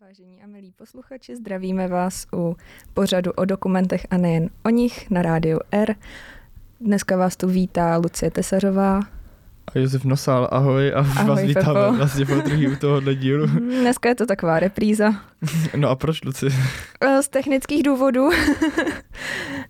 Vážení a milí posluchači, zdravíme vás u pořadu o dokumentech a nejen o nich na rádiu R. Dneska vás tu vítá Lucie Tesařová. A Josef Nosal, ahoj a ahoj, vás vítáme Pepo. vlastně po druhý u tohohle dílu. Dneska je to taková repríza. No a proč, Luci? Eh, z technických důvodů.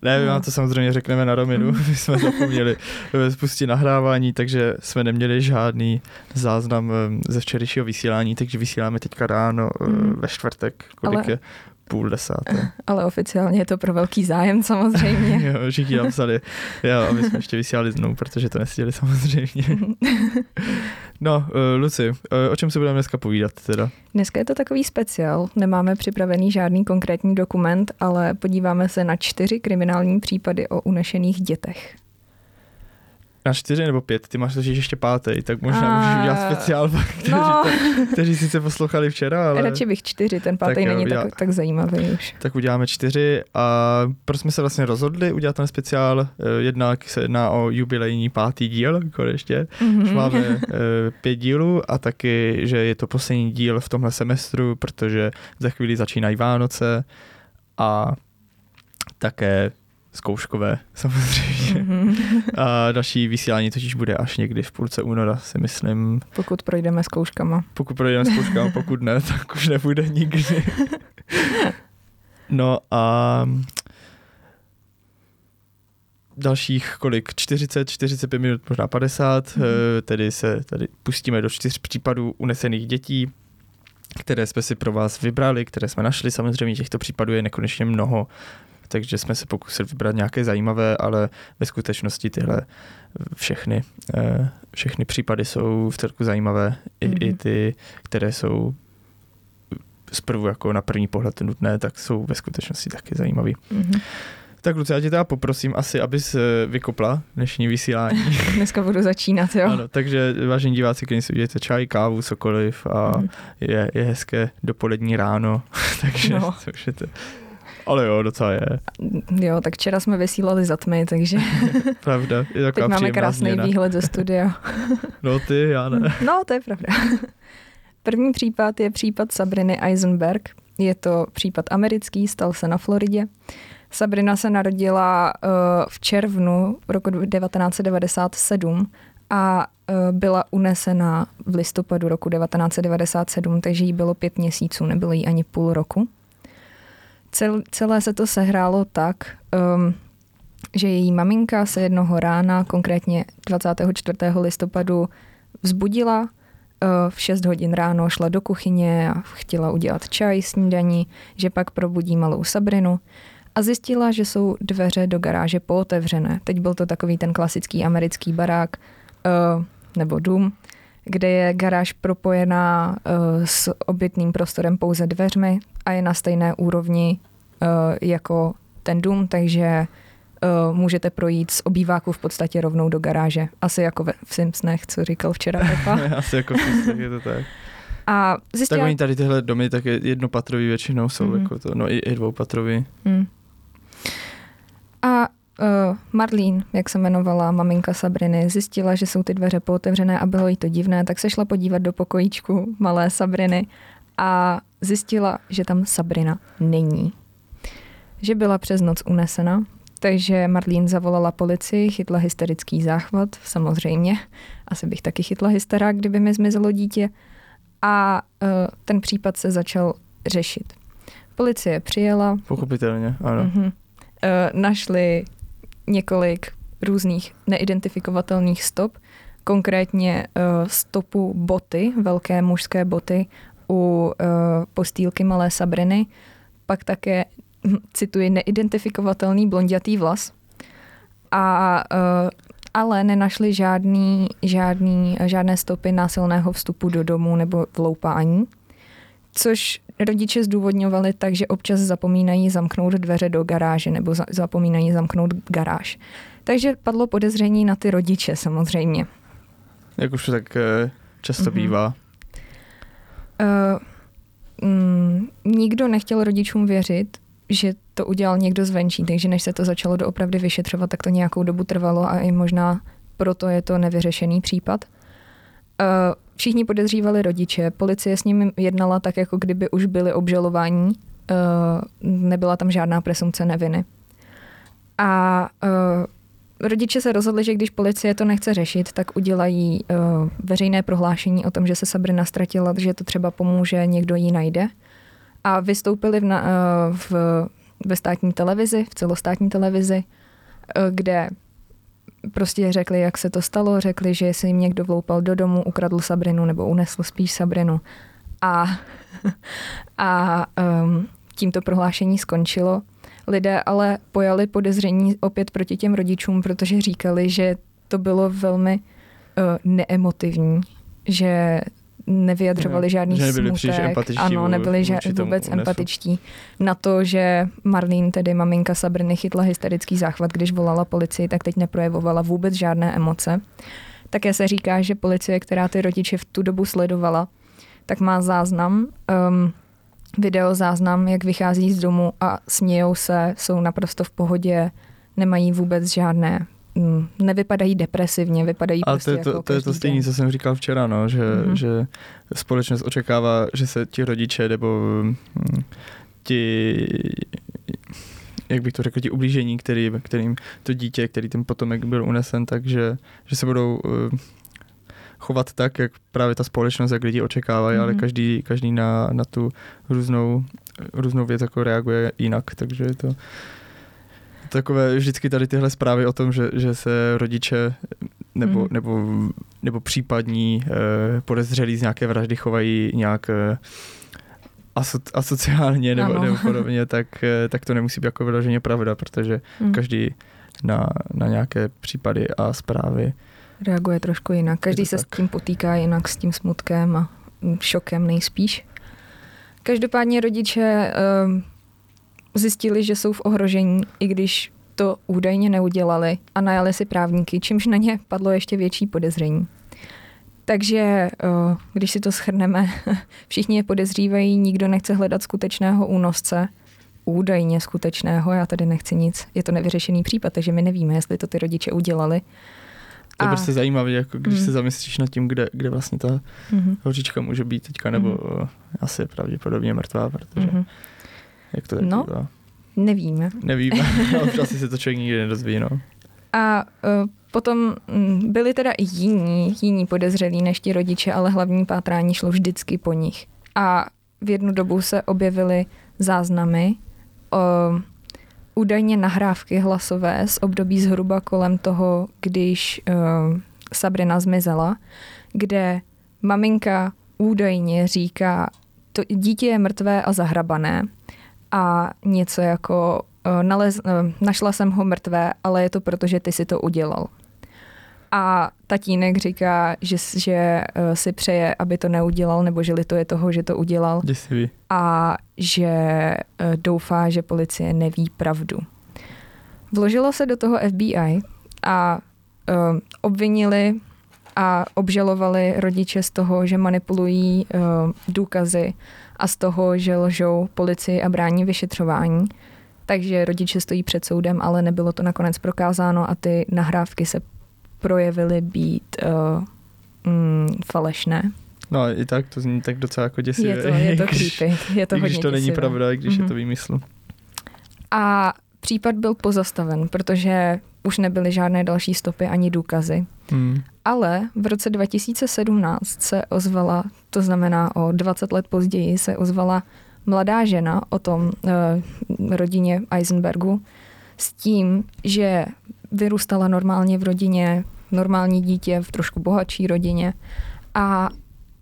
ne, my no. vám to samozřejmě řekneme na rominu. My jsme zapomněli eh, spustit nahrávání, takže jsme neměli žádný záznam eh, ze včerejšího vysílání, takže vysíláme teďka ráno mm. ve čtvrtek, kolik Ale... je? Půl desáté. Ale oficiálně je to pro velký zájem samozřejmě. jo, všichni napsali, jo, a my jsme ještě vysílali znovu, protože to nestěli samozřejmě. no, uh, Luci, uh, o čem se budeme dneska povídat teda? Dneska je to takový speciál, nemáme připravený žádný konkrétní dokument, ale podíváme se na čtyři kriminální případy o unešených dětech na čtyři nebo pět, ty máš totiž ještě pátý, tak možná a... můžeš udělat speciál, kteří, no. to, kteří sice poslouchali včera, ale... Radši bych čtyři, ten pátý tak, není udělá... tak, tak zajímavý už. Tak uděláme čtyři a proč jsme se vlastně rozhodli udělat ten speciál, eh, jednak se jedná o jubilejní pátý díl, konečně, mm-hmm. máme uh, pět dílů a taky, že je to poslední díl v tomhle semestru, protože za chvíli začínají Vánoce a také zkouškové samozřejmě. Mm-hmm. A další vysílání totiž bude až někdy v půlce února, si myslím. Pokud projdeme zkouškama. Pokud projdeme zkouškama, pokud ne, tak už nebude nikdy. no a dalších kolik? 40, 45 minut, možná 50, mm-hmm. tedy se tady pustíme do čtyř případů unesených dětí, které jsme si pro vás vybrali, které jsme našli. Samozřejmě těchto případů je nekonečně mnoho takže jsme se pokusili vybrat nějaké zajímavé, ale ve skutečnosti tyhle všechny, eh, všechny případy jsou v celku zajímavé, I, mm-hmm. i ty, které jsou zprvu jako na první pohled nutné, tak jsou ve skutečnosti taky zajímavé. Mm-hmm. Tak Luce, já tě teda poprosím asi, abys eh, vykopla dnešní vysílání. Dneska budu začínat, jo. Ano, takže vážení diváci, když si udějete čaj, kávu, cokoliv a mm. je, je hezké dopolední ráno, takže no. to ale jo, docela je. Jo, tak včera jsme vysílali za tmy, takže... pravda. Je Teď máme krásný změna. výhled ze studia. no ty, já ne. No, to je pravda. První případ je případ Sabriny Eisenberg. Je to případ americký, stal se na Floridě. Sabrina se narodila uh, v červnu roku 1997 a uh, byla unesena v listopadu roku 1997, takže jí bylo pět měsíců, nebylo jí ani půl roku. Cel, celé se to sehrálo tak, um, že její maminka se jednoho rána, konkrétně 24. listopadu, vzbudila uh, v 6 hodin ráno, šla do kuchyně a chtěla udělat čaj, snídaní, že pak probudí malou Sabrinu a zjistila, že jsou dveře do garáže pootevřené. Teď byl to takový ten klasický americký barák uh, nebo dům, kde je garáž propojená uh, s obytným prostorem pouze dveřmi a je na stejné úrovni uh, jako ten dům, takže uh, můžete projít z obýváku v podstatě rovnou do garáže. Asi jako ve, v Simpsonech, co říkal včera Pepa. Asi jako v Simpsonech je to tak. A zjistila... Tak oni tady tyhle domy tak jednopatrový většinou jsou, mm. jako to, no i, i dvoupatrový. Mm. A uh, Marlene, jak se jmenovala maminka Sabriny, zjistila, že jsou ty dveře pootevřené a bylo jí to divné, tak se šla podívat do pokojíčku malé Sabriny a zjistila, že tam Sabrina není. Že byla přes noc unesena, takže Marlene zavolala policii, chytla hysterický záchvat, samozřejmě. Asi bych taky chytla hysterák, kdyby mi zmizelo dítě. A uh, ten případ se začal řešit. Policie přijela. Pochopitelně, ano. Uh-huh. Uh, našli několik různých neidentifikovatelných stop, konkrétně uh, stopu boty, velké mužské boty u uh, postýlky malé Sabriny, pak také, hm, cituji, neidentifikovatelný blondětý vlas. A uh, ale nenašli žádný, žádný, žádné stopy násilného vstupu do domu nebo vloupání, což rodiče zdůvodňovali tak, že občas zapomínají zamknout dveře do garáže nebo za, zapomínají zamknout garáž. Takže padlo podezření na ty rodiče samozřejmě. Jak už tak eh, často mm-hmm. bývá. Uh, mm, nikdo nechtěl rodičům věřit, že to udělal někdo zvenčí, takže než se to začalo doopravdy vyšetřovat, tak to nějakou dobu trvalo a i možná proto je to nevyřešený případ. Uh, všichni podezřívali rodiče, policie s nimi jednala tak, jako kdyby už byli obžalování, uh, nebyla tam žádná presumce neviny. A uh, rodiče se rozhodli, že když policie to nechce řešit, tak udělají uh, veřejné prohlášení o tom, že se Sabrina ztratila, že to třeba pomůže, někdo ji najde. A vystoupili v, na, v, ve státní televizi, v celostátní televizi, kde prostě řekli, jak se to stalo, řekli, že si jim někdo vloupal do domu, ukradl Sabrinu nebo unesl spíš Sabrinu. A, a um, tím to prohlášení skončilo. Lidé ale pojali podezření opět proti těm rodičům, protože říkali, že to bylo velmi uh, neemotivní, že nevyjadřovali žádný že nebyli smutek. Ano, nebyli ža- vůbec unesu. empatičtí na to, že Marlene, tedy maminka Sabriny, chytla hysterický záchvat, když volala policii, tak teď neprojevovala vůbec žádné emoce. Také se říká, že policie, která ty rodiče v tu dobu sledovala, tak má záznam, um, video záznam, jak vychází z domu a smějou se, jsou naprosto v pohodě, nemají vůbec žádné nevypadají depresivně, vypadají A prostě to je to, jako to, je to stejné, co jsem říkal včera, no, že, mm-hmm. že společnost očekává, že se ti rodiče nebo hm, ti jak bych to řekl, ti ublížení, který, kterým to dítě, který ten potomek byl unesen, takže že se budou uh, chovat tak, jak právě ta společnost, jak lidi očekávají, mm-hmm. ale každý, každý na, na tu různou, různou věc jako reaguje jinak, takže je to takové vždycky tady tyhle zprávy o tom, že, že se rodiče nebo, mm. nebo, nebo případní eh, podezřelí z nějaké vraždy chovají nějak eh, aso, asociálně nebo, nebo podobně, tak, eh, tak to nemusí být jako vyloženě pravda, protože mm. každý na, na nějaké případy a zprávy reaguje trošku jinak. Každý se tak. s tím potýká jinak, s tím smutkem a šokem nejspíš. Každopádně rodiče uh, zjistili, že jsou v ohrožení, i když to údajně neudělali a najali si právníky, čímž na ně padlo ještě větší podezření. Takže když si to schrneme, všichni je podezřívají, nikdo nechce hledat skutečného únosce, údajně skutečného, já tady nechci nic, je to nevyřešený případ, takže my nevíme, jestli to ty rodiče udělali. To je a... prostě zajímavé, jako když mm. se zamyslíš nad tím, kde, kde vlastně ta mm. hořička může být teďka, nebo mm. asi pravděpodobně mrtvá, protože mm. Jak to je? No, bývá? nevíme. Nevíme, asi se to člověk nikdy nedozví, no. A uh, potom um, byli teda i jiní, jiní podezřelí než ti rodiče, ale hlavní pátrání šlo vždycky po nich. A v jednu dobu se objevily záznamy o údajně nahrávky hlasové z období zhruba kolem toho, když uh, Sabrina zmizela, kde maminka údajně říká, to dítě je mrtvé a zahrabané a něco jako uh, nalez, uh, našla jsem ho mrtvé, ale je to proto, že ty si to udělal. A tatínek říká, že, že uh, si přeje, aby to neudělal, nebo že lituje toho, že to udělal. Děsivý. A že uh, doufá, že policie neví pravdu. Vložilo se do toho FBI a uh, obvinili a obžalovali rodiče z toho, že manipulují uh, důkazy a z toho, že lžou policii a brání vyšetřování. Takže rodiče stojí před soudem, ale nebylo to nakonec prokázáno a ty nahrávky se projevily být uh, mm, falešné. No i tak to zní tak docela jako děsivě. Je to, je to creepy, je to hodně když to děsivé. není pravda, když mm-hmm. je to mhm. výmysl. A případ byl pozastaven, protože už nebyly žádné další stopy ani důkazy. Hmm. Ale v roce 2017 se ozvala, to znamená o 20 let později, se ozvala mladá žena o tom e, rodině Eisenbergu s tím, že vyrůstala normálně v rodině, normální dítě v trošku bohatší rodině a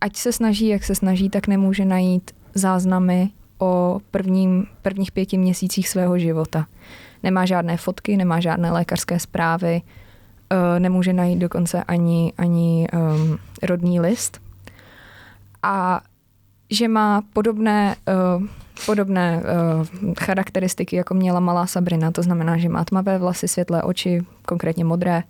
ať se snaží, jak se snaží, tak nemůže najít záznamy o prvním, prvních pěti měsících svého života. Nemá žádné fotky, nemá žádné lékařské zprávy, nemůže najít dokonce ani, ani um, rodný list. A že má podobné, uh, podobné uh, charakteristiky, jako měla malá Sabrina, to znamená, že má tmavé vlasy, světlé oči, konkrétně modré,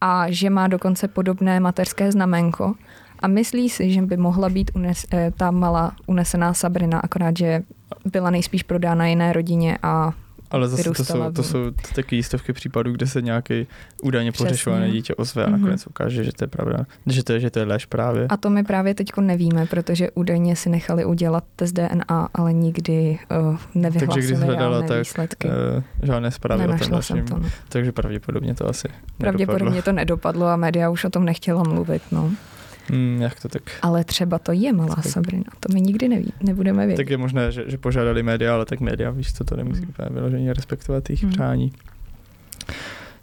a že má dokonce podobné mateřské znamenko. A myslí si, že by mohla být unes, ta malá unesená Sabrina, akorát, že byla nejspíš prodána jiné rodině a Ale zase to jsou, to jsou taky stovky případů, kde se nějaký údajně pohřešované dítě ozve a Mhm. nakonec ukáže, že to je pravda, že to je, že to je lež právě. A to my právě teď nevíme, protože údajně si nechali udělat test DNA, ale nikdy uh, nevyhlásili Takže když hledala, tak výsledky. Uh, žádné zprávy o tom to. No. takže pravděpodobně to asi Pravděpodobně nedopadlo. to nedopadlo a média už o tom nechtěla mluvit. No. Hmm, jak to tak? Ale třeba to je malá Tak- Sabrina. To my nikdy neví, nebudeme vědět. Tak je možné, že, že požádali média, ale tak média, víš co, to nemusí Hmm. vyloženě respektovat jejich Hmm. přání.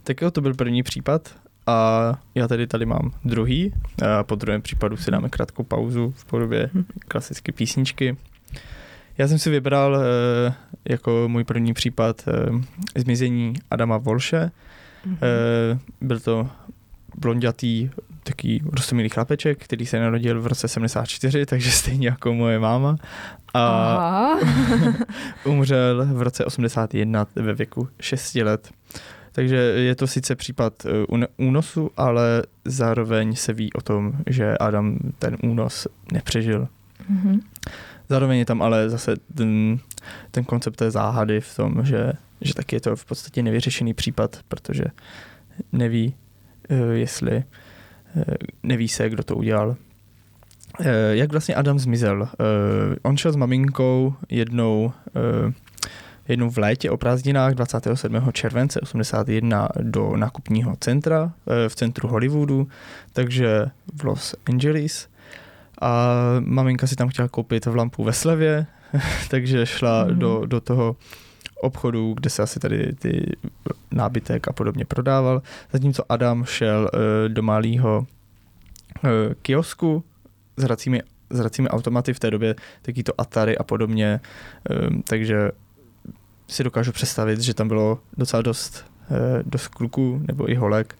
Tak jo, to byl první případ a já tady tady mám druhý. A po druhém případu si dáme krátkou pauzu v podobě Mhm. klasické písničky. Já jsem si vybral eh, jako můj první případ eh, zmizení Adama Volše. Mhm. Eh, byl to blondětý, taký rostomilý chlapeček, který se narodil v roce 74, takže stejně jako moje máma. A umřel v roce 81 ve věku 6 let. Takže je to sice případ eh, únosu, ale zároveň se ví o tom, že Adam ten únos nepřežil. Mhm. Zároveň je tam ale zase ten, ten koncept té záhady v tom, že, že taky je to v podstatě nevyřešený případ, protože neví, eh, jestli neví se, kdo to udělal. Eh, Jak vlastně Adam zmizel? Eh, On šel s maminkou jednou, eh, jednou v létě o prázdninách 27. července 81 do nákupního centra eh, v centru Hollywoodu, takže v Los Angeles. A maminka si tam chtěla koupit v lampu ve slevě, takže šla Mhm. do, do toho obchodu, kde se asi tady ty nábytek a podobně prodával. Zatímco Adam šel eh, do malého eh, kiosku s hracími, s hracími automaty v té době, taky to Atari a podobně, Ehm, takže si dokážu představit, že tam bylo docela dost, eh, dost kluků nebo i holek.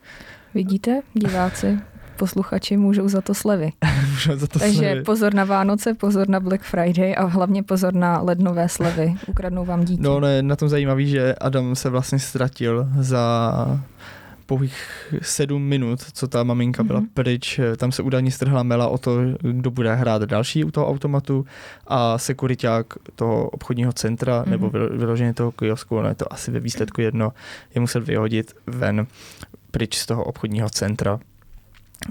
Vidíte, diváci, posluchači můžou za to slevy. Můžu za to Takže slevy. pozor na Vánoce, pozor na Black Friday a hlavně pozor na lednové slevy. Ukradnou vám dítě. No, ne, na tom zajímavý, že Adam se vlastně ztratil za pouhých sedm minut, co ta maminka byla Mhm. pryč. Tam se údajně strhla mela o to, kdo bude hrát další u toho automatu a sekuriták toho obchodního centra Mhm. nebo vylo- vyloženě toho kiosku, ono je to asi ve výsledku jedno, je musel vyhodit ven pryč z toho obchodního centra.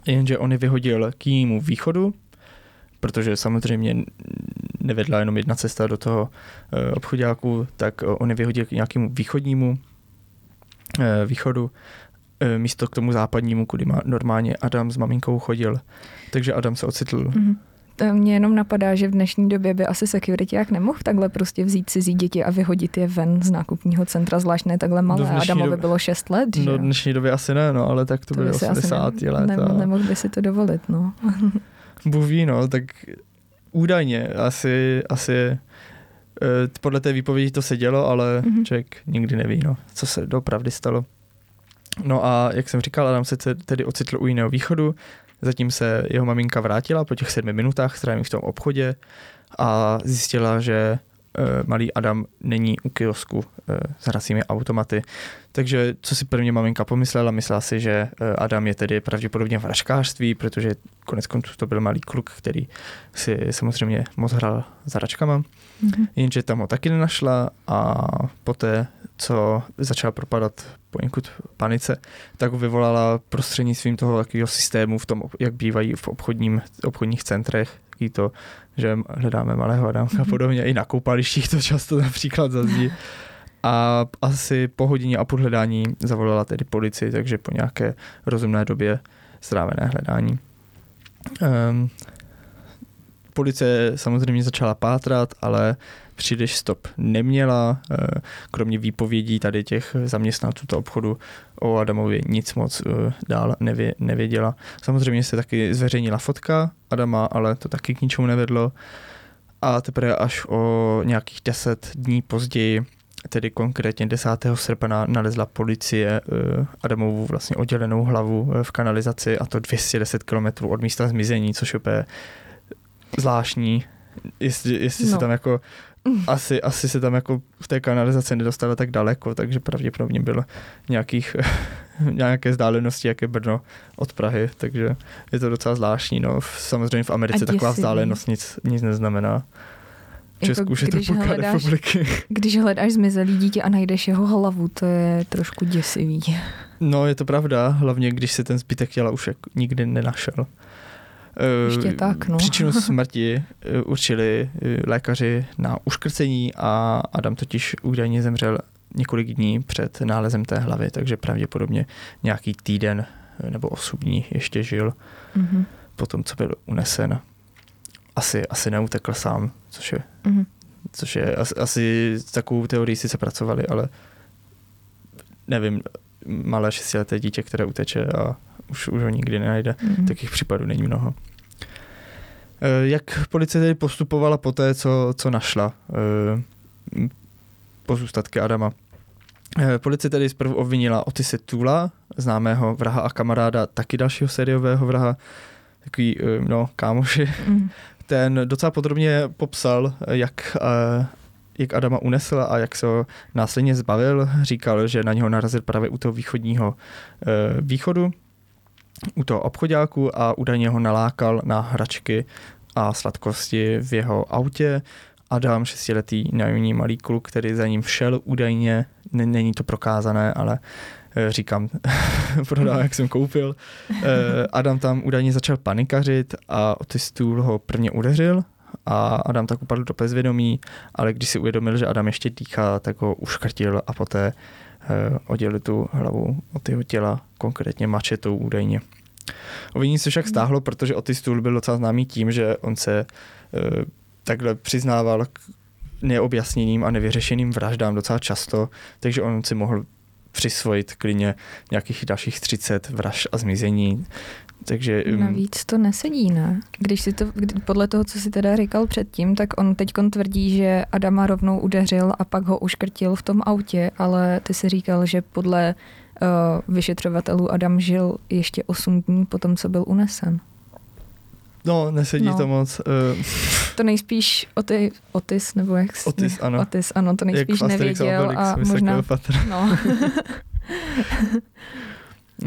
Jenže on je vyhodil k jinému východu, protože samozřejmě nevedla jenom jedna cesta do toho eh, obchodáku, tak eh, on je vyhodil k nějakému východnímu eh, východu, místo k tomu západnímu, kudy má normálně Adam s maminkou chodil. Takže Adam se ocitl. Mhm. To Mně jenom napadá, že v dnešní době by asi security jak nemohl takhle prostě vzít cizí děti a vyhodit je ven z nákupního centra, zvlášť ne takhle malé. No dnešní Adamovi době- bylo 6 let, že No jo? v dnešní době asi ne, no, ale tak to, byly by si asi 80. ne, let. ne, a nemohl by si to dovolit, no. Bůh ví, no, tak údajně asi, asi eh, podle té výpovědi to se dělo, ale Mhm. člověk nikdy neví, no, co se doopravdy stalo. No a jak jsem říkal, Adam se te- tedy ocitl u jiného východu, zatím se jeho maminka vrátila po těch sedmi minutách strávených v tom obchodě a zjistila, že eh, malý Adam není u kiosku eh, s hracími automaty. Takže co si prvně maminka pomyslela, myslela si, že eh, Adam je tedy pravděpodobně v hračkářství, protože konec konců to byl malý kluk, který si samozřejmě moc hrál za hračkama. Mhm. Jenže tam ho taky nenašla a poté, co začala propadat poněkud panice, tak vyvolala prostřednictvím toho takového systému v tom, jak bývají v obchodním, obchodních centrech, taky to, že hledáme malého Adamka a Mhm. podobně, i na koupalištích to často například zazní. A asi po hodině a půl hledání zavolala tedy policii, takže po nějaké rozumné době strávené hledání. Um, policie samozřejmě začala pátrat, ale příliš stop neměla. eh, Kromě výpovědí tady těch zaměstnanců toho obchodu o Adamovi nic moc eh, dál nevě, nevěděla. Samozřejmě se taky zveřejnila fotka Adama, ale to taky k ničemu nevedlo. A teprve až o nějakých deset dní později, tedy konkrétně 10. srpna, nalezla policie eh, Adamovu vlastně oddělenou hlavu v kanalizaci a to 210 km od místa zmizení, což je úplně zvláštní. Jestli, jestli no. se tam jako. Asi, asi se tam jako v té kanalizaci nedostala tak daleko, takže pravděpodobně bylo nějakých, nějaké vzdálenosti, jak je Brno od Prahy, takže je to docela zvláštní. No. Samozřejmě v Americe taková vzdálenost nic, nic neznamená. V Česku Jako už je to když půlka hledáš- republiky. Když hledáš zmizelý dítě a najdeš jeho hlavu, to je trošku děsivý. No, je to pravda, hlavně když se ten zbytek těla už jako nikdy nenašel. Eh, Ještě tak, no. Příčinu smrti eh, určili eh, lékaři na uškrcení a Adam totiž údajně zemřel několik dní před nálezem té hlavy, takže pravděpodobně nějaký týden nebo osm dní ještě žil Mhm. po tom, co byl unesen. Asi, asi neutekl sám, což je, Mhm. což je asi, asi takovou teorii sice pracovali, ale nevím, malé šestileté dítě, které uteče a už, už ho nikdy nenajde. Mhm. Takových případů není mnoho. Eh, Jak policie tedy postupovala po té, co, co našla eh, pozůstatky Adama? Eh, Policie tedy zprvu obvinila Otise Tula, známého vraha a kamaráda, taky dalšího sériového vraha, takový, no, kámoši. Mhm. Ten docela podrobně popsal, jak, jak Adama unesl a jak se ho následně zbavil. Říkal, že na něho narazil právě u toho východního východu, u toho obchodáku a údajně ho nalákal na hračky a sladkosti v jeho autě. Adam, šestiletý naivní malý kluk, který za ním šel údajně, N- není to prokázané, ale eh, říkám, prodám, jak jsem koupil. Eh, Adam tam údajně začal panikařit a Otis Toole ho prvně udeřil a Adam tak upadl do bezvědomí, ale když si uvědomil, že Adam ještě dýchá, tak ho uškrtil a poté eh, oddělil tu hlavu od jeho těla, konkrétně mačetou údajně. Ovinění se však stáhlo, protože Otis Toole byl docela známý tím, že on se eh, takhle přiznával k neobjasněným a nevyřešeným vraždám docela často, takže on si mohl přisvojit klidně nějakých dalších 30 vražd a zmizení. Takže Navíc to nesedí, ne? Když si to, kdy, podle toho, co si teda říkal předtím, tak on teď tvrdí, že Adama rovnou udeřil a pak ho uškrtil v tom autě, ale ty si říkal, že podle uh, vyšetřovatelů Adam žil ještě 8 dní po tom, co byl unesen. no, nesedí No. to moc. Uh, To nejspíš Oty, Otis, nebo jak jsi- Otis, ano. Otis, ano, to jak nejspíš Asterix nevěděl Obelix, a možná, patra. no,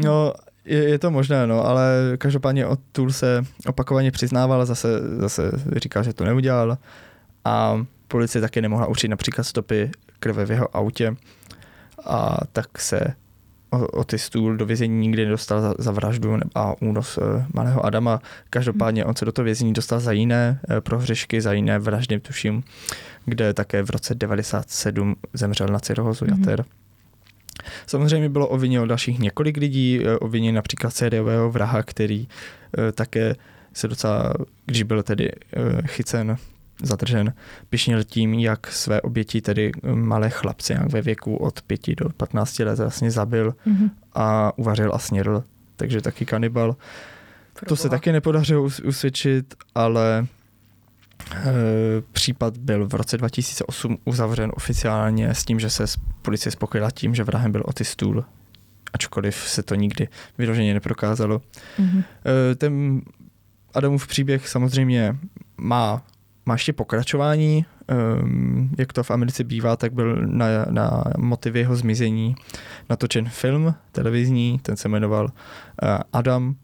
No, je, je to možné, no, ale každopádně od Tool se opakovaně přiznával, zase, zase říkal, že to neudělal a policie také nemohla určit například stopy krve v jeho autě a tak se O- Otis Toole do vězení nikdy nedostal za, za vraždu a únos eh, malého Adama. Každopádně on se do toho vězení dostal za jiné eh, prohřešky, za jiné vraždy, tuším, kde také v roce 97 zemřel na cirhózu Mhm. jater. Samozřejmě bylo obviněno dalších několik lidí, eh, obviněn například sériového vraha, který eh, také se docela, když byl tedy eh, chycen, zadržen, pišnil tím, jak své oběti, tedy malé chlapce nějak ve věku od 5 do 15 let vlastně zabil Mhm. a uvařil a snědl, takže taky kanibal. To se taky nepodařilo us- usvědčit, ale případ byl v roce 2008 uzavřen oficiálně s tím, že se policie spokojila tím, že vrahem byl Otis Toole, ačkoliv se to nikdy vyloženě neprokázalo. Mhm. E, ten Adamův příběh samozřejmě má, má ještě pokračování. Um, jak to v Americe bývá, tak byl na, na motivy jeho zmizení natočen film televizní, ten se jmenoval Adam.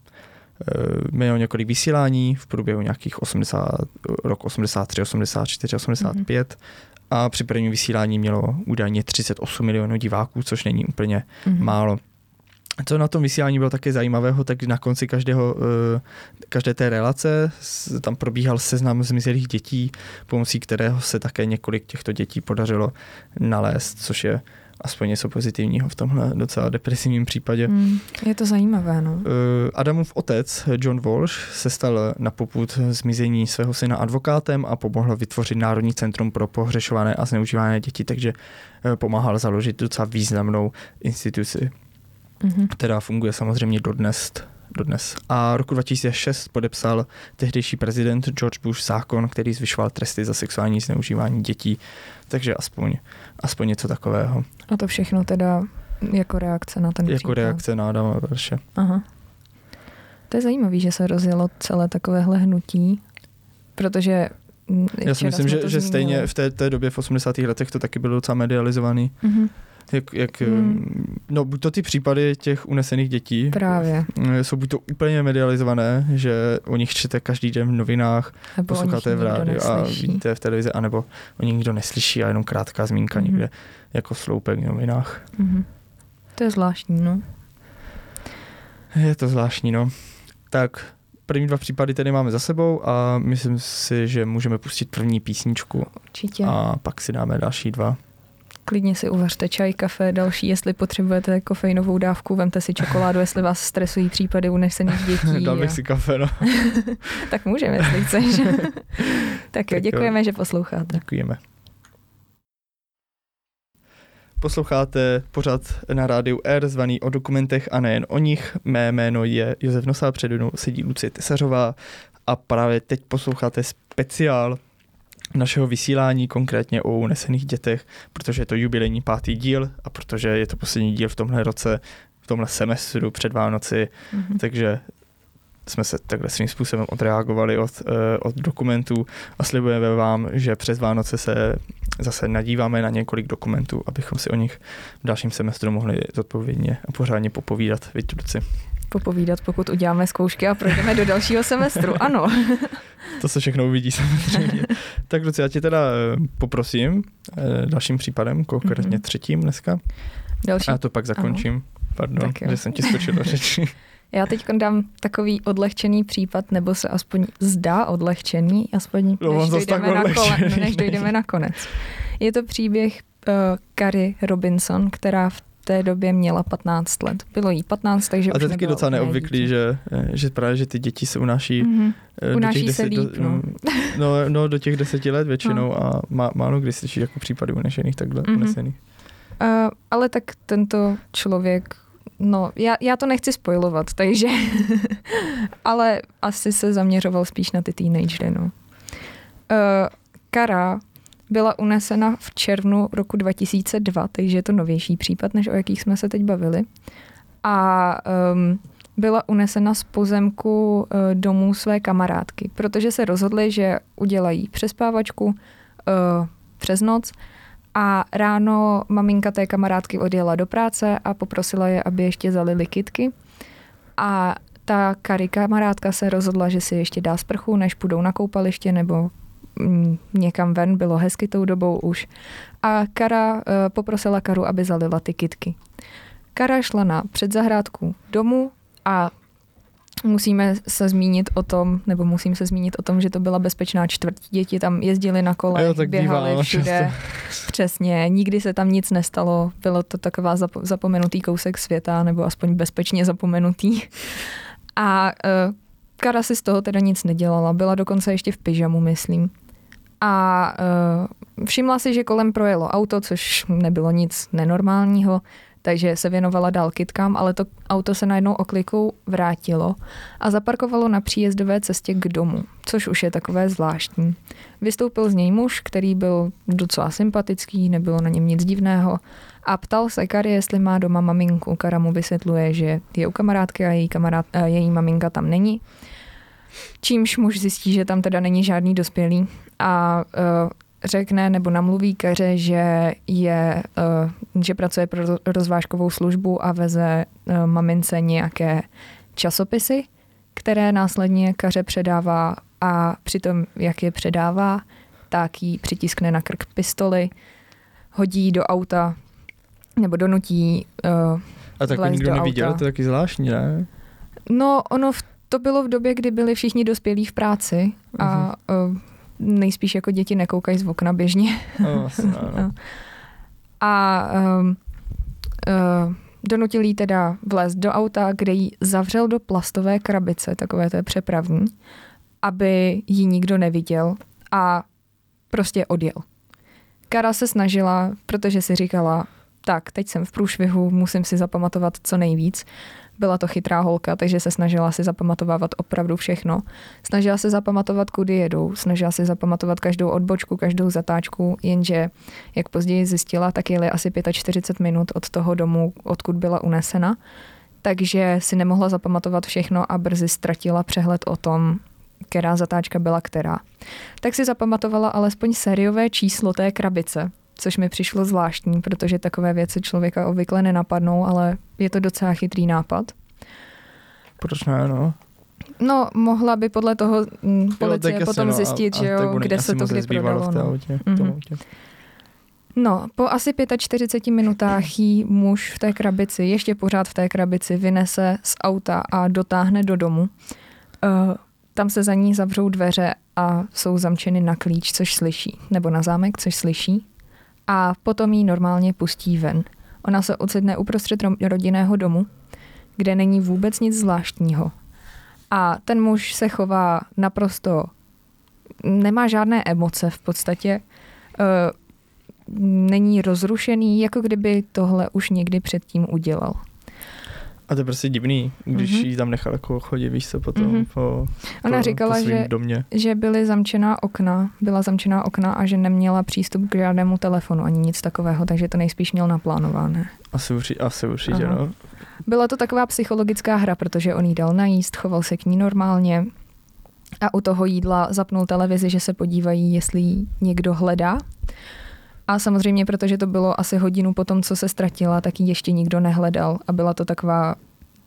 Uh, měl několik vysílání v průběhu nějakých 80, rok 83, 84, 85 a při prvním vysílání mělo údajně 38 milionů diváků, což není úplně Mhm. málo. Co na tom vysílání bylo také zajímavého, tak na konci každého, eh, každé té relace tam probíhal seznam zmizelých dětí, pomocí kterého se také několik těchto dětí podařilo nalézt, což je aspoň něco pozitivního v tomhle docela depresivním případě. Mm, je to zajímavé, no. Eh, Adamův otec, John Walsh, se stal na popud zmizení svého syna advokátem a pomohl vytvořit Národní centrum pro pohřešované a zneužívané děti, takže eh, pomáhal založit docela významnou instituci Mhm. která funguje samozřejmě dodnes. Dodnes. A roku 2006 podepsal tehdejší prezident George Bush zákon, který zvyšoval tresty za sexuální zneužívání dětí, takže aspoň, aspoň něco takového. A to všechno teda jako reakce na ten Jako případ. reakce na Adama Verše. Aha. To je zajímavé, že se rozjelo celé takovéhle hnutí, protože mm, Já si myslím, že, že stejně v té, té době v 80. letech to taky bylo docela medializovaný. Mhm. Jak, jak, hmm. No buď to ty případy těch unesených dětí Právě. jsou buď to úplně medializované, že o nich čtete každý den v novinách, nebo posloucháte v rádiu a vidíte v televizi, anebo o nich nikdo neslyší a jenom krátká zmínka hmm. někde jako sloupek v novinách. Hmm. To je zvláštní, no. Je to zvláštní, no. Tak první dva případy tedy máme za sebou a myslím si, že můžeme pustit první písničku. Určitě. A pak si dáme další dva. Klidně si uvařte čaj, kafe, další, jestli potřebujete kofeinovou dávku, vemte si čokoládu, jestli vás stresují případy unesených dětí. Dal bych a... si kafe, no. tak můžeme, jestli chceš. tak jo, děkujeme, jo. že posloucháte. Děkujeme. Posloucháte pořad na rádiu R zvaný o dokumentech a nejen o nich. Mé jméno je Josef Nosá, přede mnou sedí Lucie Tesařová a právě teď posloucháte speciál našeho vysílání, konkrétně o unesených dětech, protože je to jubilejní pátý díl a protože je to poslední díl v tomhle roce, v tomhle semestru před Vánoci, mm-hmm. takže jsme se takhle svým způsobem odreagovali od, uh, od dokumentů a slibujeme vám, že přes Vánoce se zase nadíváme na několik dokumentů, abychom si o nich v dalším semestru mohli zodpovědně a pořádně popovídat, Víte, Popovídat, pokud uděláme zkoušky a projdeme do dalšího semestru, ano. to se všechno uvidí samozřejmě. tak Luci, já tě teda eh, poprosím eh, dalším případem, konkrétně mm-hmm. třetím dneska. Další. A to pak zakončím. Ano. Pardon, že jsem ti skočil do řeči. Já teď dám takový odlehčený případ, nebo se aspoň zdá odlehčený, aspoň no, než, dojdeme na kole, než dojdeme na konec. Je to příběh uh, Carrie Robinson, která v té době měla 15 let. Bylo jí 15, takže A to je taky docela neobvyklý, že, že právě, že ty děti se unáší mm-hmm. do unáší těch deset, se líp, no. no. no. do těch deseti let většinou no. a má, málo kdy slyšíš jako případy unešených takhle mm-hmm. unesených. Uh, ale tak tento člověk No, já, já to nechci spojovat, takže... ale asi se zaměřoval spíš na ty teenagery, no. Uh, Kara byla unesena v červnu roku 2002, takže je to novější případ, než o jakých jsme se teď bavili. A um, byla unesena z pozemku uh, domů své kamarádky, protože se rozhodli, že udělají přespávačku uh, přes noc a ráno maminka té kamarádky odjela do práce a poprosila je, aby ještě zalili kitky. A ta Kari kamarádka se rozhodla, že si ještě dá sprchu, než půjdou na koupaliště nebo někam ven, bylo hezky tou dobou už. A Kara uh, poprosila Karu, aby zalila ty kitky. Kara šla na předzahrádku domu a Musíme se zmínit o tom, nebo musím se zmínit o tom, že to byla bezpečná čtvrť. Děti tam jezdili na kole, jo, tak běhali bývá, všude. Často. Přesně, nikdy se tam nic nestalo. Bylo to taková zapo- zapomenutý kousek světa, nebo aspoň bezpečně zapomenutý. A uh, Kara si z toho teda nic nedělala. Byla dokonce ještě v pyžamu, myslím. A uh, všimla si, že kolem projelo auto, což nebylo nic nenormálního takže se věnovala dál kytkám, ale to auto se najednou oklikou vrátilo a zaparkovalo na příjezdové cestě k domu, což už je takové zvláštní. Vystoupil z něj muž, který byl docela sympatický, nebylo na něm nic divného a ptal se Kary, jestli má doma maminku. Kara mu vysvětluje, že je u kamarádky a její, kamarád, a její maminka tam není. Čímž muž zjistí, že tam teda není žádný dospělý a uh, řekne nebo namluví Kaře, že, je, uh, že pracuje pro rozvážkovou službu a veze uh, mamince nějaké časopisy, které následně Kaře předává a přitom, jak je předává, tak jí přitiskne na krk pistoli, hodí do auta nebo donutí uh, A tak nikdo neviděl, auta. to je taky zvláštní, ne? No, ono v, to bylo v době, kdy byli všichni dospělí v práci a uh, nejspíš jako děti nekoukají z okna běžně. No, no. A um, uh, donutil jí teda vlézt do auta, kde jí zavřel do plastové krabice, takové to je přepravní, aby ji nikdo neviděl a prostě odjel. Kara se snažila, protože si říkala, tak, teď jsem v průšvihu, musím si zapamatovat co nejvíc. Byla to chytrá holka, takže se snažila si zapamatovávat opravdu všechno. Snažila se zapamatovat, kudy jedou, snažila se zapamatovat každou odbočku, každou zatáčku, jenže, jak později zjistila, tak jeli asi 45 minut od toho domu, odkud byla unesena. Takže si nemohla zapamatovat všechno a brzy ztratila přehled o tom, která zatáčka byla která. Tak si zapamatovala alespoň sériové číslo té krabice, což mi přišlo zvláštní, protože takové věci člověka obvykle nenapadnou, ale je to docela chytrý nápad. Proč ne, no? No, mohla by podle toho m, policie jo, potom no, zjistit, a, že jo, kde se to kdy prodalo. V té autě, no. mm-hmm. No, po asi 45 minutách jí muž v té krabici, ještě pořád v té krabici, vynese z auta a dotáhne do domu. Uh, tam se za ní zavřou dveře a jsou zamčeny na klíč, což slyší, nebo na zámek, což slyší. A potom ji normálně pustí ven. Ona se ocitne uprostřed rodinného domu, kde není vůbec nic zvláštního. A ten muž se chová naprosto, nemá žádné emoce v podstatě, uh, není rozrušený, jako kdyby tohle už někdy předtím udělal. A to je prostě divný, když mm-hmm. jí tam nechal jako chodit, víš co, potom mm-hmm. po, Ona po, říkala, po že, domě. že byly zamčená okna, byla zamčená okna a že neměla přístup k žádnému telefonu ani nic takového, takže to nejspíš měl naplánované. Asi, určitě, asi určitě, Aha. no. Byla to taková psychologická hra, protože on jí dal najíst, choval se k ní normálně a u toho jídla zapnul televizi, že se podívají, jestli někdo hledá. A samozřejmě, protože to bylo asi hodinu po tom, co se ztratila, tak ji ještě nikdo nehledal a byla to taková,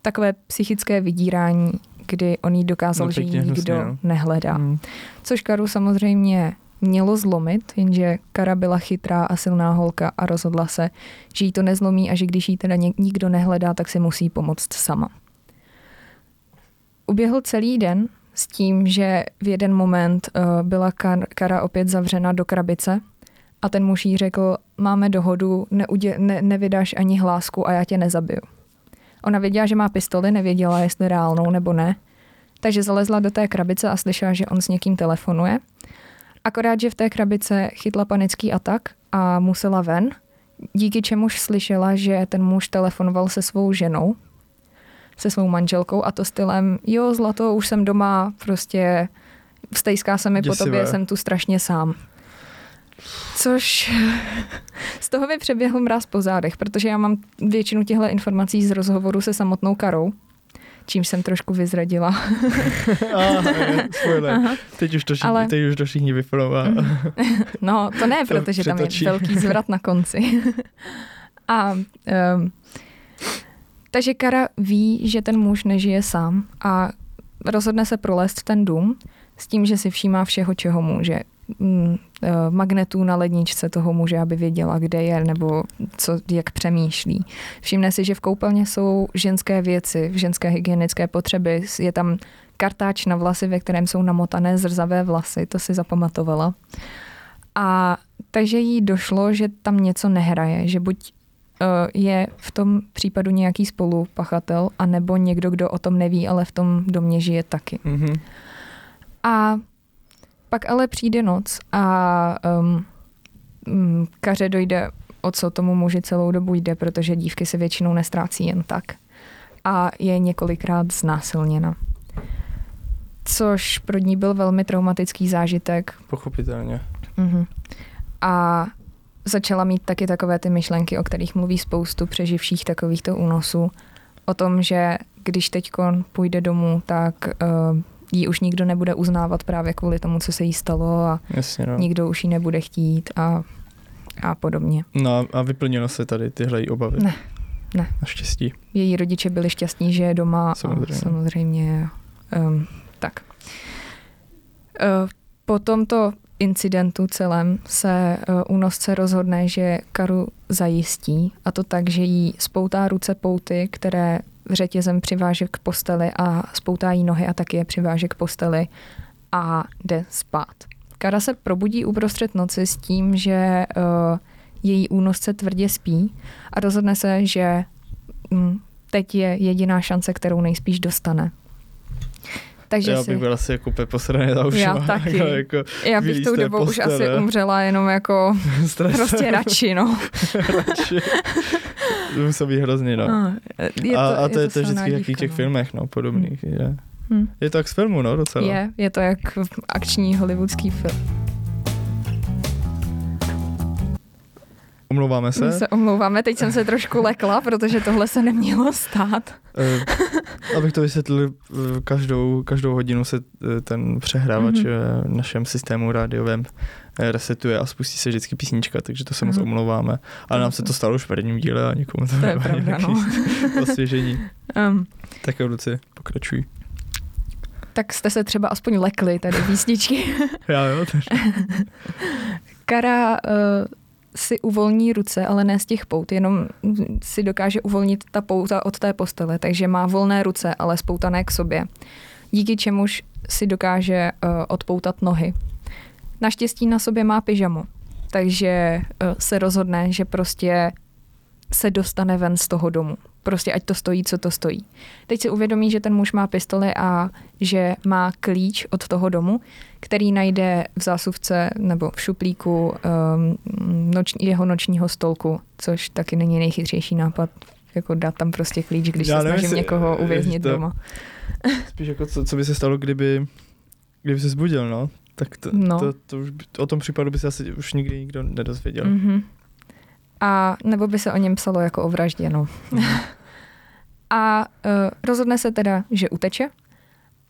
takové psychické vydírání, kdy on jí dokázal, no, že ji nikdo hnusně, no. nehledá. Hmm. Což Karu samozřejmě mělo zlomit, jenže Kara byla chytrá a silná holka a rozhodla se, že jí to nezlomí a že když jí teda nikdo nehledá, tak si musí pomoct sama. Uběhl celý den s tím, že v jeden moment uh, byla Kara opět zavřena do krabice a ten muž jí řekl, máme dohodu, neudě, ne, nevydáš ani hlásku a já tě nezabiju. Ona věděla, že má pistoli, nevěděla, jestli reálnou nebo ne, takže zalezla do té krabice a slyšela, že on s někým telefonuje. Akorát, že v té krabice chytla panický atak a musela ven, díky čemuž slyšela, že ten muž telefonoval se svou ženou, se svou manželkou a to stylem, jo, zlato, už jsem doma, prostě stejská se mi Děsivé. po tobě, jsem tu strašně sám. Což z toho mi přeběhl mráz po zádech, protože já mám většinu těchto informací z rozhovoru se samotnou Karou, čím jsem trošku vyzradila. Aha, teď už to všichni, Ale... teď už to všichni vyplnová. no, to ne, protože tam je velký zvrat na konci. A um, takže Kara ví, že ten muž nežije sám a rozhodne se prolézt ten dům s tím, že si všímá všeho, čeho může. Mm, magnetů na ledničce toho muže, aby věděla, kde je nebo co, jak přemýšlí. Všimne si, že v koupelně jsou ženské věci, ženské hygienické potřeby. Je tam kartáč na vlasy, ve kterém jsou namotané zrzavé vlasy, to si zapamatovala. A takže jí došlo, že tam něco nehraje, že buď uh, je v tom případu nějaký spolupachatel, anebo někdo, kdo o tom neví, ale v tom domě žije taky. Mm-hmm. A pak ale přijde noc a um, Kaře dojde, o co tomu muži celou dobu jde, protože dívky se většinou nestrácí jen tak. A je několikrát znásilněna. Což pro ní byl velmi traumatický zážitek. Pochopitelně. Uh-huh. A začala mít taky takové ty myšlenky, o kterých mluví spoustu přeživších takovýchto únosů. O tom, že když teď půjde domů, tak uh, ji už nikdo nebude uznávat právě kvůli tomu, co se jí stalo a Jasně, no. nikdo už ji nebude chtít a, a podobně. No a vyplnilo se tady tyhle obavy? Ne, ne. Naštěstí. Její rodiče byli šťastní, že je doma samozřejmě. a samozřejmě um, tak. Uh, po tomto incidentu celém se uh, únosce rozhodne, že Karu zajistí a to tak, že jí spoutá ruce pouty, které řetězem přiváže k posteli a spoutá jí nohy a taky je přiváže k posteli a jde spát. Kara se probudí uprostřed noci s tím, že uh, její únosce tvrdě spí a rozhodne se, že um, teď je jediná šance, kterou nejspíš dostane. Takže já bych si... byl asi jako posraný za ušima. Já taky. Jako, jako já bych tou dobou postele. už asi umřela jenom jako prostě radši, no. radši. to musí být hrozně, no. A, je to, a, a to je to, to vždycky v těch no. filmech, no, podobných. Hmm. Je. Hmm. je to jak z filmu, no, docela. Je, je to jak akční hollywoodský film. Omlouváme se. My se omlouváme, teď jsem se trošku lekla, protože tohle se nemělo stát. Eh, abych to vysvětlil, eh, každou, každou hodinu se eh, ten přehrávač mm-hmm. v našem systému rádiovém resetuje a spustí se vždycky písnička, takže to se moc mm-hmm. omlouváme. Ale nám se to stalo už v prvním díle a nikomu to, to je pravda, no. osvěžení. Um. Tak jo, Luci, pokračuj. Tak jste se třeba aspoň lekli tady písničky. Já jo, Kara uh, si uvolní ruce, ale ne z těch pout, jenom si dokáže uvolnit ta pouta od té postele, takže má volné ruce, ale spoutané k sobě. Díky čemuž si dokáže uh, odpoutat nohy. Naštěstí na sobě má pyžamu, takže uh, se rozhodne, že prostě se dostane ven z toho domu. Prostě ať to stojí, co to stojí. Teď si uvědomí, že ten muž má pistoli a že má klíč od toho domu, který najde v zásuvce nebo v šuplíku um, noč, jeho nočního stolku, což taky není nejchytřejší nápad, jako dát tam prostě klíč, když Já se snažím nevím, někoho uvěznit to, doma. Spíš jako co, co by se stalo, kdyby, kdyby se zbudil, no? Tak to, no. to, to už, o tom případu by se asi už nikdy nikdo nedozvěděl. Mm-hmm. A nebo by se o něm psalo jako o vraždě, no. A uh, rozhodne se teda, že uteče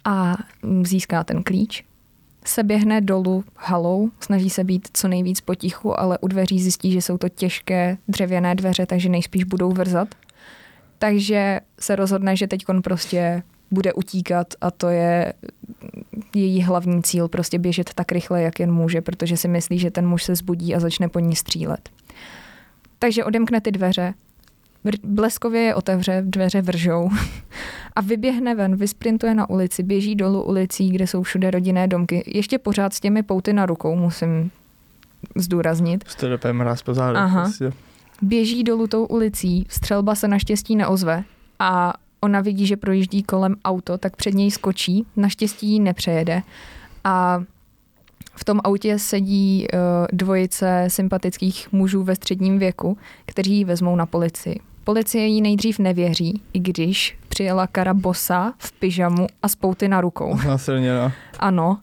a získá ten klíč. Se běhne dolů halou, snaží se být co nejvíc potichu, ale u dveří zjistí, že jsou to těžké dřevěné dveře, takže nejspíš budou vrzat. Takže se rozhodne, že teď prostě bude utíkat a to je její hlavní cíl, prostě běžet tak rychle, jak jen může, protože si myslí, že ten muž se zbudí a začne po ní střílet. Takže odemkne ty dveře, bleskově je otevře, dveře vržou a vyběhne ven, vysprintuje na ulici, běží dolů ulicí, kde jsou všude rodinné domky. Ještě pořád s těmi pouty na rukou, musím zdůraznit. Jste mráz po zádu, Aha. Prostě. Běží dolů tou ulicí, střelba se naštěstí neozve a ona vidí, že projíždí kolem auto, tak před něj skočí, naštěstí ji nepřejede a v tom autě sedí uh, dvojice sympatických mužů ve středním věku, kteří ji vezmou na policii. Policie jí nejdřív nevěří, i když přijela Karabosa v pyžamu a spouty na rukou. Násilně, Ano,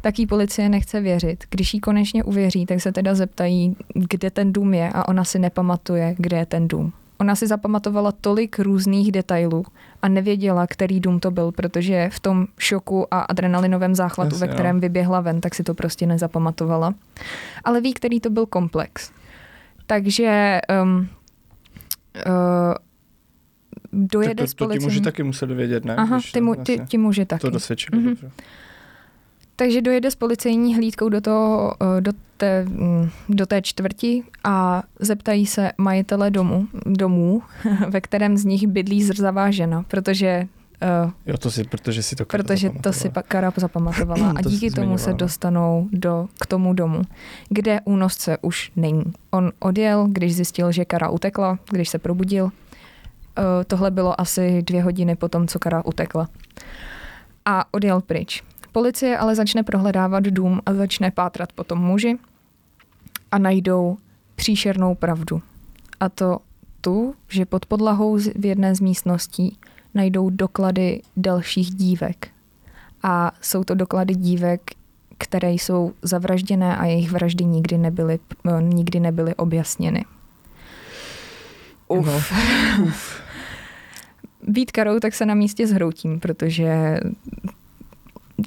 tak jí policie nechce věřit. Když jí konečně uvěří, tak se teda zeptají, kde ten dům je a ona si nepamatuje, kde je ten dům. Ona si zapamatovala tolik různých detailů a nevěděla, který dům to byl, protože v tom šoku a adrenalinovém záchvatu, Jasně, ve kterém jo. vyběhla ven, tak si to prostě nezapamatovala. Ale ví, který to byl komplex. Takže um, uh, dojede tak to, to, to ti muži taky museli vědět, ne? Aha, ty, mu, ty, ti muži taky. To dosvědčili, mm-hmm. dobře. Takže dojede s policejní hlídkou do, toho, eh, do, té, mm, do té čtvrti a zeptají se majitele domu, domů, ve kterém z nich bydlí zrzavá žena, protože Uh, jo, to si, protože si to Kara Protože to si Kara zapamatovala a to díky tomu se dostanou do, k tomu domu, kde únosce už není. On odjel, když zjistil, že Kara utekla, když se probudil. Uh, tohle bylo asi dvě hodiny po tom, co Kara utekla. A odjel pryč. Policie ale začne prohledávat dům a začne pátrat po tom muži a najdou příšernou pravdu. A to tu, že pod podlahou v jedné z místností najdou doklady dalších dívek. A jsou to doklady dívek, které jsou zavražděné a jejich vraždy nikdy nebyly, nikdy nebyly objasněny. Uf. No, uf. Být karou, tak se na místě zhroutím, protože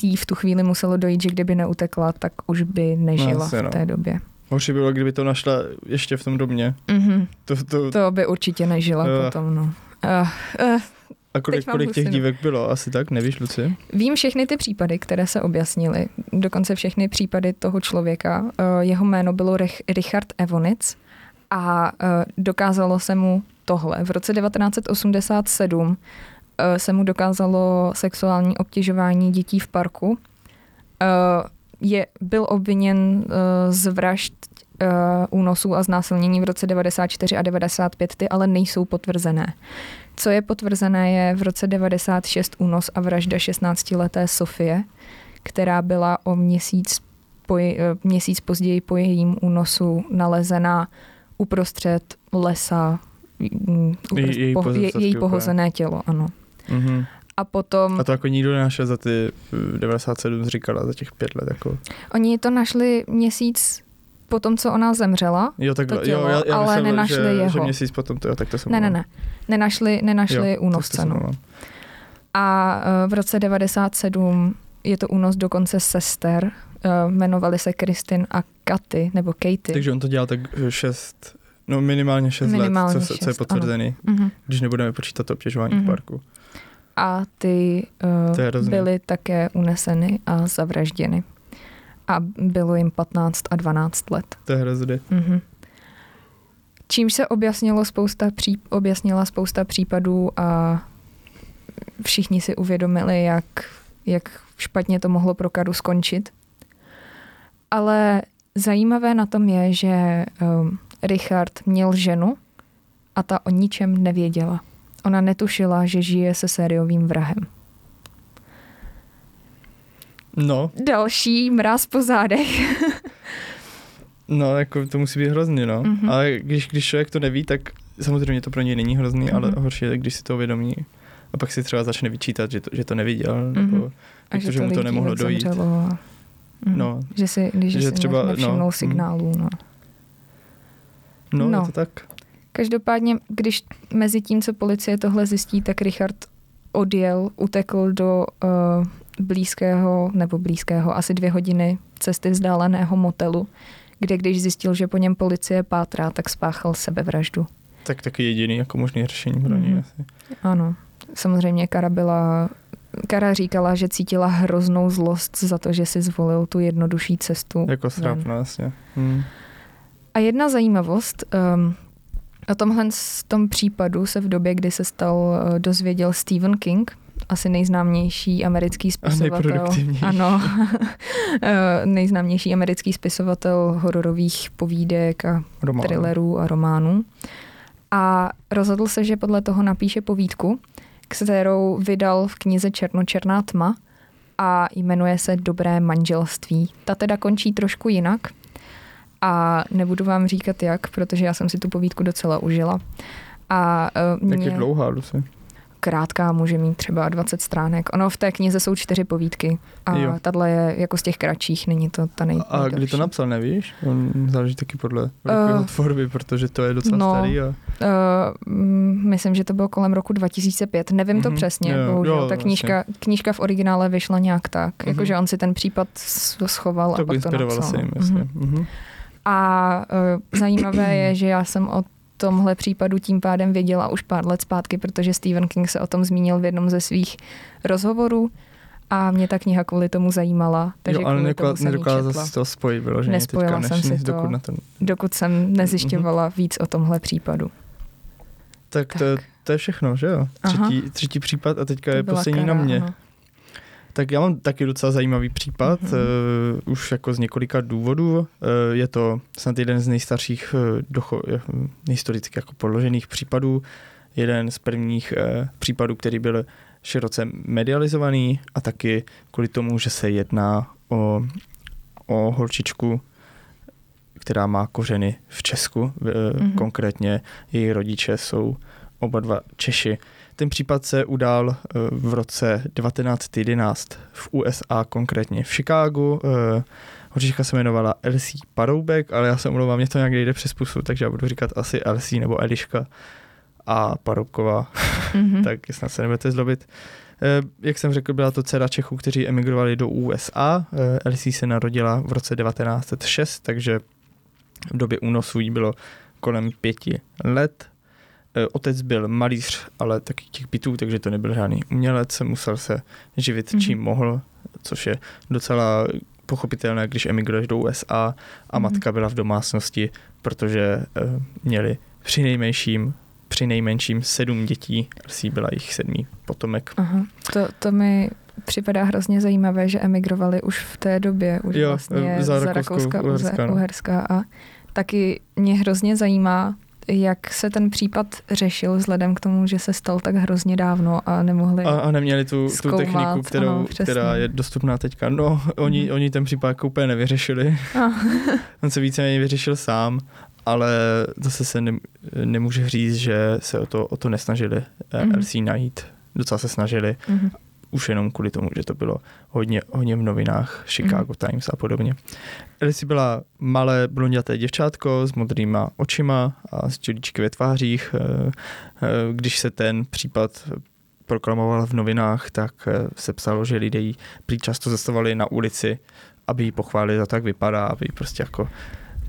jí v tu chvíli muselo dojít, že kdyby neutekla, tak už by nežila no, asi, no. v té době. Horší bylo, kdyby to našla ještě v tom domě. Mm-hmm. To, to... to by určitě nežila uh. potom, no. Uh, uh, a kolik, kolik těch dívek bylo? Asi tak, nevíš, Luci? Vím všechny ty případy, které se objasnily. Dokonce všechny případy toho člověka. Jeho jméno bylo Richard Evonic a dokázalo se mu tohle. V roce 1987 Eh, se mu dokázalo sexuální obtěžování dětí v parku. Eh, je, byl obviněn eh, z vražd únosů a znásilnění v roce 94 a 95, ty ale nejsou potvrzené. Co je potvrzené je v roce 96 únos a vražda 16-leté Sofie, která byla o měsíc, po, měsíc později po jejím únosu nalezena uprostřed lesa, uprostřed, její, po, je, její pohozené tělo, ano. Mm-hmm. A potom... A to jako nikdo nenašel za ty 97 eh, říkala, za těch pět let. Jako. Oni to našli měsíc po tom, co ona zemřela, Jo, takhle, to tělo, jo, já, já ale myslel, nenašli že, jeho. že měsíc potom to, jo, tak to jsem ne, ne, ne, nenašli, nenašli jo, únosce. tak no. A eh, v roce 97 je to únos dokonce sester, eh, jmenovali se Kristin a Katy, nebo Katy. Takže on to dělal tak šest, no minimálně šest Minimálně let, co, se- co je šest, potvrzený, Mhm. když nebudeme počítat to obtěžování Mhm. v parku. A ty uh, byly také uneseny a zavražděny. A bylo jim 15 a 12 let. To je hrozně. Mhm. Čímž se objasnilo spousta pří, objasnila spousta případů a všichni si uvědomili, jak, jak špatně to mohlo pro Karu skončit. Ale zajímavé na tom je, že um, Richard měl ženu a ta o ničem nevěděla. Ona netušila, že žije se sériovým vrahem. No, Další mráz po zádech. no, jako to musí být hrozný, no. Mhm. Mm-hmm. Ale když, když člověk to neví, tak samozřejmě to pro něj není hrozný, mm-hmm. ale Mhm. horší je, když si to uvědomí a pak si třeba začne vyčítat, že to, že to neviděl, nebo Mhm. A že, že mu to nemohlo dojít. zemřelo Mhm. No, Že si, když Že si třeba, nevšimnul no, no, mm. signálů. No. no, No. je to tak. Každopádně, když mezi tím, co policie tohle zjistí, tak Richard odjel, utekl do uh, blízkého, nebo blízkého, asi dvě hodiny cesty vzdáleného motelu, kde když zjistil, že po něm policie pátrá, tak spáchal sebevraždu. Tak taky jediný jako možný řešení pro něj Mhm. asi. Ano, samozřejmě Kara byla... Kara říkala, že cítila hroznou zlost za to, že si zvolil tu jednodušší cestu. Jako no jasně. Hmm. A jedna zajímavost, um, o tomhle tom případu se v době, kdy se stal, uh, dozvěděl Stephen King, asi nejznámější americký spisovatel. nejproduktivnější. Ano, Eh, nejznámější americký spisovatel hororových povídek a Román. thrillerů a románů. A rozhodl se, že podle toho napíše povídku, kterou vydal v knize Černočerná tma a jmenuje se Dobré manželství. Ta teda končí trošku jinak a nebudu vám říkat jak, protože já jsem si tu povídku docela užila. A uh, Jak je dlouhá, Lucy? krátká, může mít třeba 20 stránek. Ono v té knize jsou čtyři povídky a Jo. tato je jako z těch kratších, není to ta nej, A kdy to napsal, nevíš? On záleží taky podle uh, tvorby, protože to je docela no, starý. A... Uh, myslím, že to bylo kolem roku 2005. Nevím to Mhm, přesně, jo, bohužel. jo, Ta vlastně. knížka, knížka v originále vyšla nějak tak, Mhm. jakože on si ten případ schoval a Tak pak to napsal. se jim, jasně. Mhm. Mhm. A uh, zajímavé je, že já jsem o tomhle případu tím pádem věděla už pár let zpátky, protože Stephen King se o tom zmínil v jednom ze svých rozhovorů a mě ta kniha kvůli tomu zajímala, takže Jo, ale nedokázala si to spojit vyloženě Nespojila teďka, než, jsem si to. dokud na ten... dokud jsem nezjišťovala víc o tomhle případu. Tak, to, Tak. to je všechno, že jo? Aha. Třetí, třetí případ a teďka To je poslední Kara, na mě. ano. Tak já mám taky docela zajímavý případ, Mhm. mm-hmm. uh, už jako z několika důvodů. Uh, je to snad jeden z nejstarších, uh, docho, uh, historicky jako podložených případů. Jeden z prvních uh, případů, který byl široce medializovaný a taky kvůli tomu, že se jedná o, o holčičku, která má kořeny v Česku. Uh, Mhm. mm-hmm. Konkrétně její rodiče jsou oba dva Češi. Ten případ se udál eh, v roce 1911 v USA, konkrétně v Chicagu. Eh, Holčička se jmenovala Elsie Paroubek, ale já se omlouvám, mě to nějak jde přes pusu, takže já budu říkat asi Elsie nebo Eliška a Paroubková, Mhm. tak snad se nebudete zlobit. Eh, Jak jsem řekl, byla to dcera Čechů, kteří emigrovali do USA. Elsie se narodila v roce 1906, takže v době únosu jí bylo kolem pěti let. Eh, Otec byl malíř, ale taky těch bytů, takže to nebyl žádný umělec, musel se živit Mhm. čím mohl, což je docela pochopitelné, když emigruješ do USA a Mhm. matka byla v domácnosti, protože eh, měli při nejmenším, při nejmenším sedm dětí, Elsie byla jich sedmý potomek. Aha. To, to mi připadá hrozně zajímavé, že emigrovali už v té době, už Jo, vlastně eh, za za Rakouska, Uherska, Uherska, no. Uherska a taky mě hrozně zajímá, jak se ten případ řešil vzhledem k tomu, že se stal tak hrozně dávno a nemohli... A, a neměli tu, tu zkoumat, techniku, kterou, ano, přesně. která je dostupná teďka. No, oni, Mhm. oni ten případ jako úplně nevyřešili. A, On se víceméně vyřešil sám, ale zase se ne, nemůže říct, že se o to, o to nesnažili Mhm. mm-hmm. LC najít. Docela se snažili. mhm. Už jenom kvůli tomu, že to bylo hodně, hodně v novinách Chicago mm. Times a podobně. Elsie byla malé blonděté děvčátko s modrýma očima a s čudíčky ve tvářích. Eh, eh, když se ten případ proklamoval v novinách, tak eh, se psalo, že lidé ji prý často zastavovali na ulici, aby ji pochválili za to, jak vypadá, aby ji prostě jako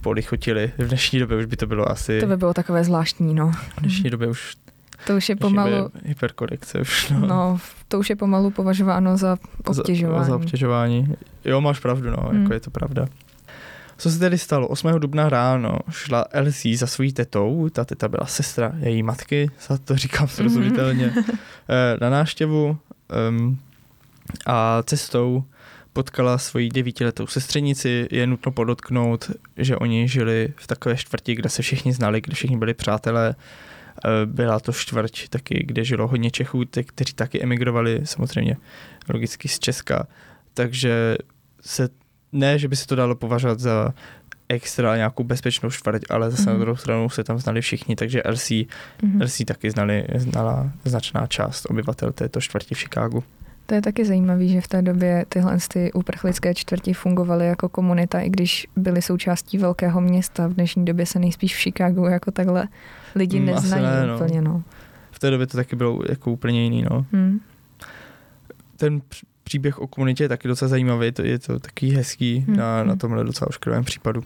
polichotili. V dnešní době už by to bylo asi... To by bylo takové zvláštní, no. V dnešní době už to už je pomalu... Hyperkorekce už, no. no. to už je pomalu považováno za obtěžování. Za, za obtěžování. Jo, máš pravdu, no, hmm. jako je to pravda. Co se tedy stalo? 8. dubna ráno šla Elsie za svojí tetou, ta teta byla sestra její matky, za to říkám srozumitelně, mm-hmm. na návštěvu um, a cestou potkala svoji devítiletou sestřenici. Je nutno podotknout, že oni žili v takové čtvrti, kde se všichni znali, kde všichni byli přátelé. Eh, byla to čtvrť taky, kde žilo hodně Čechů, kteří taky emigrovali, samozřejmě logicky z Česka. Takže se ne, že by se to dalo považovat za extra nějakou bezpečnou čtvrť, ale zase mm-hmm. na mhm. druhou stranu se tam znali všichni, takže RC, mm-hmm. RC taky znali, znala značná část obyvatel této čtvrti v Chicagu. To je taky zajímavé, že v té době tyhle ty uprchlické čtvrti fungovaly jako komunita, i když byly součástí velkého města. V dnešní době se nejspíš v Chicagu jako takhle lidi mm, neznají ne, no. úplně. No. V té době to taky bylo jako úplně jiný. No. Hmm. Ten příběh o komunitě je taky docela zajímavý, to je to taky hezký hmm. na, na tomhle docela ošklivém případu.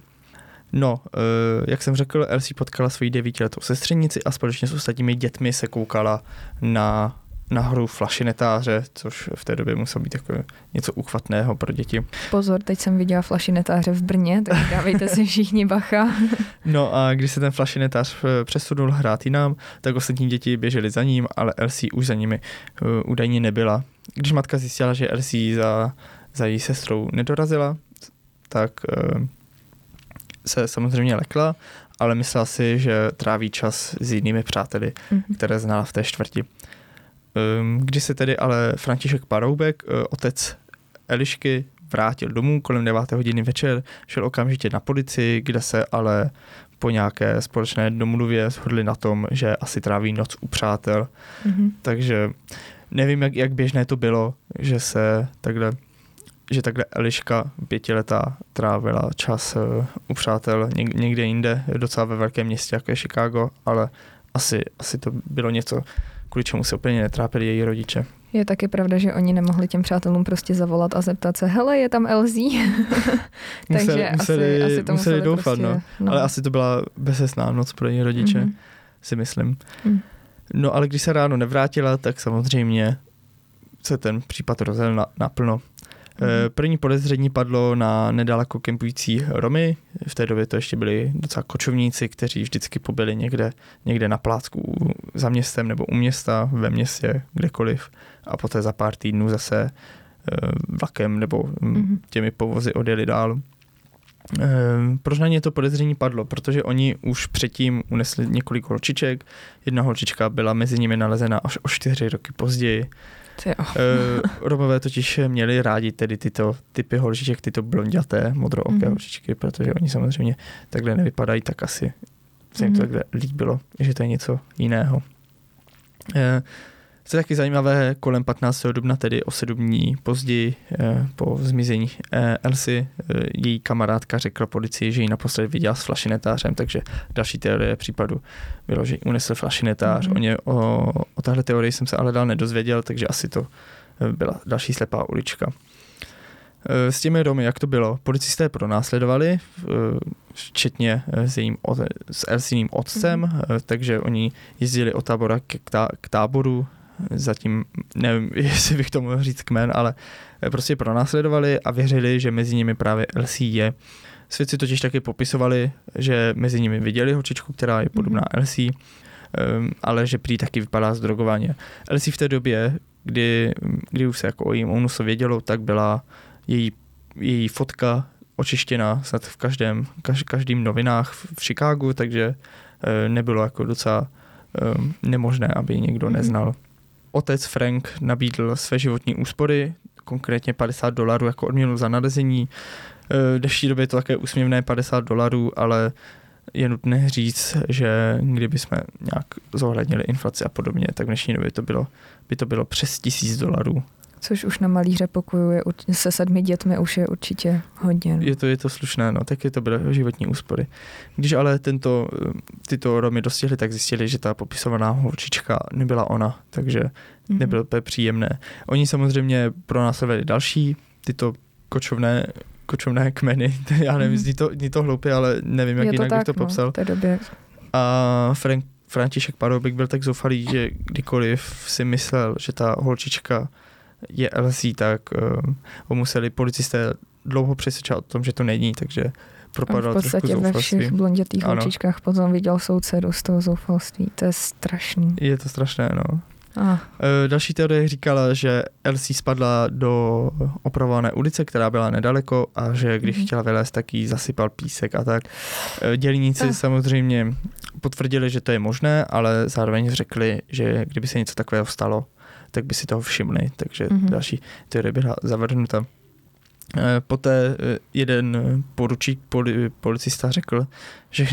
No, uh, jak jsem řekl, Elsie potkala svoji devítiletou sestřenici a společně s ostatními dětmi se koukala na na hru flašinetáře, což v té době muselo být jako něco uchvatného pro děti. Pozor, teď jsem viděla flašinetáře v Brně, tak dávejte si všichni bacha. no a když se ten flašinetář eh, přesunul hrát jinam, tak ostatní děti běžely za ním, ale Elsie už za nimi uh, údajně nebyla. Když matka zjistila, že Elsie za, za její sestrou nedorazila, tak uh, se samozřejmě lekla, ale myslela si, že tráví čas s jinými přáteli, mm-hmm. které znala v té čtvrti. Um, když se tedy ale František Paroubek, uh, otec Elišky, vrátil domů kolem 9 hodiny večer, šel okamžitě na policii, kde se ale po nějaké společné domluvě shodli na tom, že asi tráví noc u přátel. Mm-hmm. Takže nevím, jak, jak běžné to bylo, že se takhle že takhle Eliška pětiletá trávila čas uh, u přátel někde jinde, docela ve velkém městě, jako je Chicago, ale asi, asi to bylo něco, kvůli čemu se úplně netrápili její rodiče. Je taky pravda, že oni nemohli těm přátelům prostě zavolat a zeptat se, hele, je tam Elzí. Takže museli, asi, museli, asi to museli, museli doufat, prostě, no. no. Ale asi to byla bezesná noc pro její rodiče, mm-hmm. si myslím. Mm. No ale když se ráno nevrátila, tak samozřejmě se ten případ rozjel na, naplno. Mm. První podezření padlo na nedaleko kempující Romy. V té době to ještě byli docela kočovníci, kteří vždycky pobyli někde, někde na plácku za městem nebo u města, ve městě, kdekoliv. A poté za pár týdnů zase eh, vlakem nebo mm. těmi povozy odjeli dál. Proč na ně to podezření padlo? Protože oni už předtím unesli několik holčiček. Jedna holčička byla mezi nimi nalezena až o čtyři roky později. Uh, Romové totiž měli rádi tedy tyto typy holčiček, tyto blonděté, modrooké mm-hmm. holčičky, protože oni samozřejmě takhle nevypadají, tak asi se jim mm-hmm. to takhle líbilo, že to je něco jiného. Co je taky zajímavé, kolem 15. dubna, tedy o sedm dní později eh, po zmizení eh, Elsie, eh, její kamarádka řekla policii, že ji naposledy viděla s flašinetářem, takže další teorie případu bylo, že ji unesl flašinetář. Mm-hmm. O, ně, o, o tahle teorii jsem se ale dál nedozvěděl, takže asi to byla další slepá ulička. S těmi domy, jak to bylo? Policisté pronásledovali, včetně s, jejím, s Elsíným otcem, mm-hmm. takže oni jezdili od tábora k, k táboru, zatím nevím, jestli bych to mohl říct kmen, ale prostě pronásledovali a věřili, že mezi nimi právě Elsie je. Svědci totiž taky popisovali, že mezi nimi viděli holčičku, která je podobná mm-hmm. Elsie, um, ale že prý taky vypadá zdrogovaně. Elsie v té době, kdy, kdy už se jako o jejím onusu vědělo, tak byla její, její fotka očištěna snad v každém, kaž, každým novinách v Chicagu, takže uh, nebylo jako docela um, nemožné, aby ji někdo mm-hmm. Otec Frank nabídl své životní úspory, konkrétně 50 dolarů jako odměnu za narození. V dnešní době je to také úsměvné 50 dolarů, ale je nutné říct, že kdyby jsme nějak zohlednili inflaci a podobně, tak v dnešní době to bylo, by to bylo přes tisíc dolarů. Což už na malíře pokoju je se sedmi dětmi už je určitě hodně. No. Je to, je to slušné, no, taky to byly životní úspory. Když ale tento, eh, tyto Romy dostihli, tak zjistili, že ta popisovaná holčička nebyla ona, takže mm-hmm. nebylo to příjemné. Oni samozřejmě pronásledovali další tyto kočovné kočovné kmeny, já nevím, mm-hmm. zní, to, zní to hloupě, ale nevím, jak je jinak to tak, bych to no, popsal. té době. A Frank, František Paroubek byl tak zoufalý, že kdykoliv si myslel, že ta holčička je LC, tak uh, ho museli policisté dlouho přesvědčovat o tom, že to není, takže propadal v podstatě ve všech blondětých holčičkách potom viděl soudce z toho zoufalství. To je strašný. Je to strašné, no. Ah. Další teorie říkala, že Elsie spadla do opravované ulice, která byla nedaleko a že když mm-hmm. chtěla vylézt, tak jí zasypal písek a tak. Eh, dělníci ah. samozřejmě potvrdili, že to je možné, ale zároveň řekli, že kdyby se něco takového stalo, tak by si toho všimli, takže mm-hmm. další teorie byla zavrhnuta. Eh, poté eh, jeden poručík poli, policista řekl, že,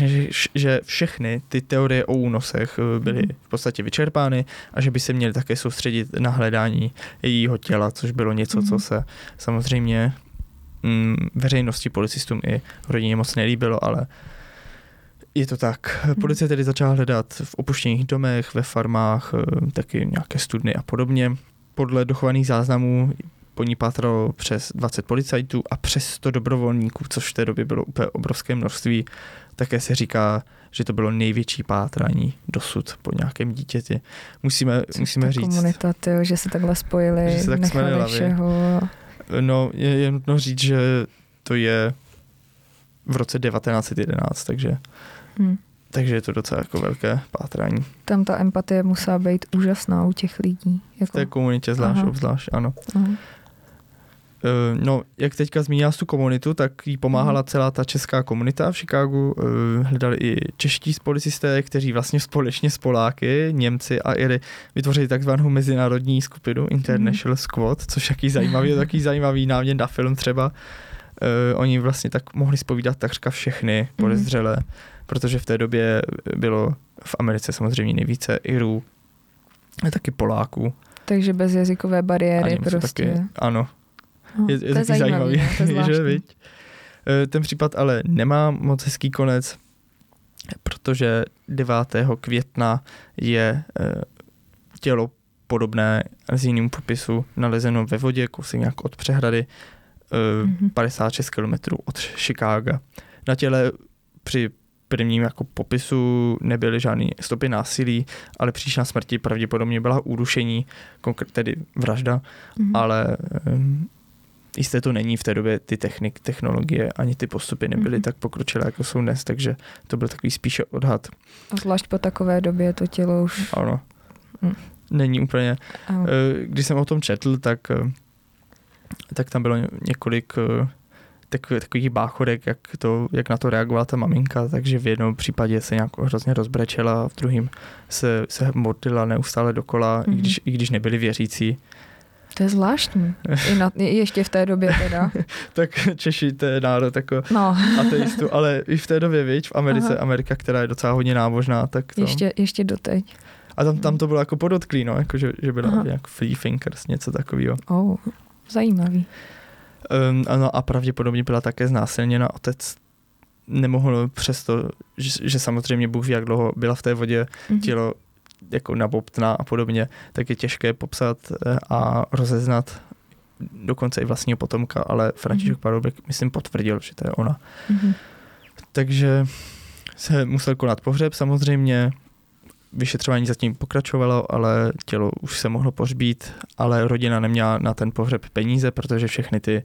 že všechny ty teorie o únosech eh, byly mhm. v podstatě vyčerpány a že by se měli také soustředit na hledání jejího těla, což bylo něco, co mhm. se samozřejmě mm, veřejnosti, policistům i rodině moc nelíbilo, ale je to tak. Policie tedy začala hledat v opuštěných domech, ve farmách, taky nějaké studny a podobně. Podle dochovaných záznamů po ní pátralo přes 20 policajtů a přes 100 dobrovolníků, což v té době bylo úplně obrovské množství. Také se říká, že to bylo největší pátrání dosud po nějakém dítěti. Musíme, Což musíme říct... komunita, tyjo, že se takhle spojili, že se tak nechali všeho. No, je, je nutno říct, že to je v roce 1911, takže... Hmm. Takže je to docela jako velké pátrání. Tam ta empatie musela být úžasná u těch lidí. Jako... V té komunitě zvlášť, Aha. obzvlášť, ano. Aha. Eh, no, jak teďka zmínila tu komunitu, tak jí pomáhala mhm. celá ta česká komunita v Chicagu. Eh, hledali i čeští policisté, kteří vlastně společně s Poláky, Němci a Iry vytvořili takzvanou mezinárodní skupinu International Squad, což jaký zajímavý, je taký zajímavý námět na film třeba. Uh, oni vlastně tak mohli spovídat takřka všechny podezřelé, mm. Protože v té době bylo v Americe samozřejmě nejvíce Irů a taky Poláků. Takže bez jazykové bariéry prostě. Taky, ano, No, je, je, to taky zajímavý, zajímavý že viď? E, ten případ ale nemá moc hezký konec, protože 9. května je e, tělo podobné z jiným popisu nalezeno ve vodě, kousek nějak od přehrady, mm-hmm. 56 km od Chicaga. Na těle při prvním jako popisu nebyly žádné stopy násilí, ale příčina smrti pravděpodobně byla udušení, tedy vražda, mm-hmm. ale jisté to není v té době ty technik, technologie ani ty postupy nebyly mm-hmm. tak pokročilé, jako jsou dnes, takže to byl takový spíše odhad. A zvlášť po takové době to tělo už... Ano. Mm. Není úplně... Ano. Eh, když jsem o tom četl, tak, eh, tak tam bylo několik takových, takových báchodek, jak, to, jak na to reagovala ta maminka, takže v jednom případě se nějak hrozně rozbrečela, v druhém se, se modlila neustále dokola, mm-hmm. i, když, i když nebyli věřící. To je zvláštní. I na, ještě v té době teda. tak Češi, to je národ jako no. ateistu, ale i v té době, víš, v Americe, Aha. Amerika, která je docela hodně nábožná, tak to... Ještě, ještě doteď. A tam, tam to bylo jako podotklý, no, jako že, že byla Aha. jak free thinkers, něco takového. Oh, zajímavý. Um, ano, a pravděpodobně byla také znásilněna. Otec nemohl přesto, že, že samozřejmě Bůh ví, jak dlouho byla v té vodě, mm-hmm. tělo jako nabobtná a podobně, tak je těžké popsat eh, a rozeznat dokonce i vlastního potomka, ale František mm-hmm. Paroubek, myslím, potvrdil, že to je ona. Mm-hmm. Takže se musel konat pohřeb samozřejmě, vyšetřování zatím pokračovalo, ale tělo už se mohlo pohřbít, ale rodina neměla na ten pohřeb peníze, protože všechny ty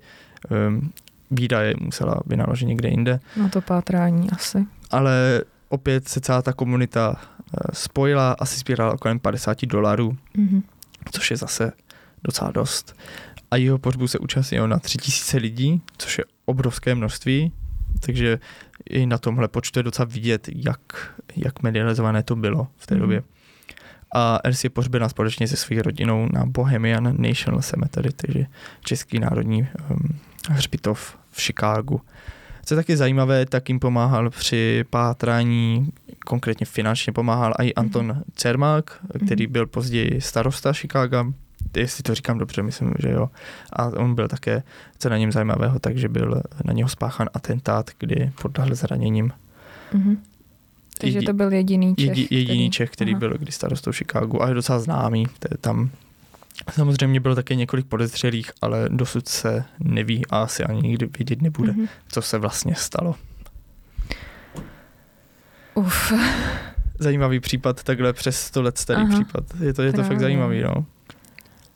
um, výdaje musela vynaložit někde jinde. Na to pátrání asi. Ale opět se celá ta komunita eh, spojila, asi sbírala kolem 50 dolarů, mm-hmm. což je zase docela dost. A jeho pohřbu se účastnilo na 3000 lidí, což je obrovské množství, takže i na tomhle počtu je docela vidět, jak, jak medializované to bylo v té mm-hmm. době. A Elsie je pohřbena společně se svou rodinou na Bohemian National Cemetery, takže Český národní um, hřbitov v Chicagu. Co je taky zajímavé, tak jim pomáhal při pátrání, konkrétně finančně pomáhal i Anton mm-hmm. Cermák, který mhm. byl později starosta Chicaga jestli to říkám dobře, myslím, že jo. A on byl také, co na něm zajímavého, takže byl na něho spáchan atentát, kdy podlehl zraněním. Mhm. Takže to byl jediný Čech. Jedi, jediný který... Čech, který Aha. byl kdy starostou Chicago a je docela známý. To je tam Samozřejmě bylo také několik podezřelých, ale dosud se neví a asi ani nikdy vidět nebude, mm-hmm. co se vlastně stalo. Uf. Zajímavý případ, takhle přes 100 let starý Aha, případ. Je to, je to fakt zajímavý, no.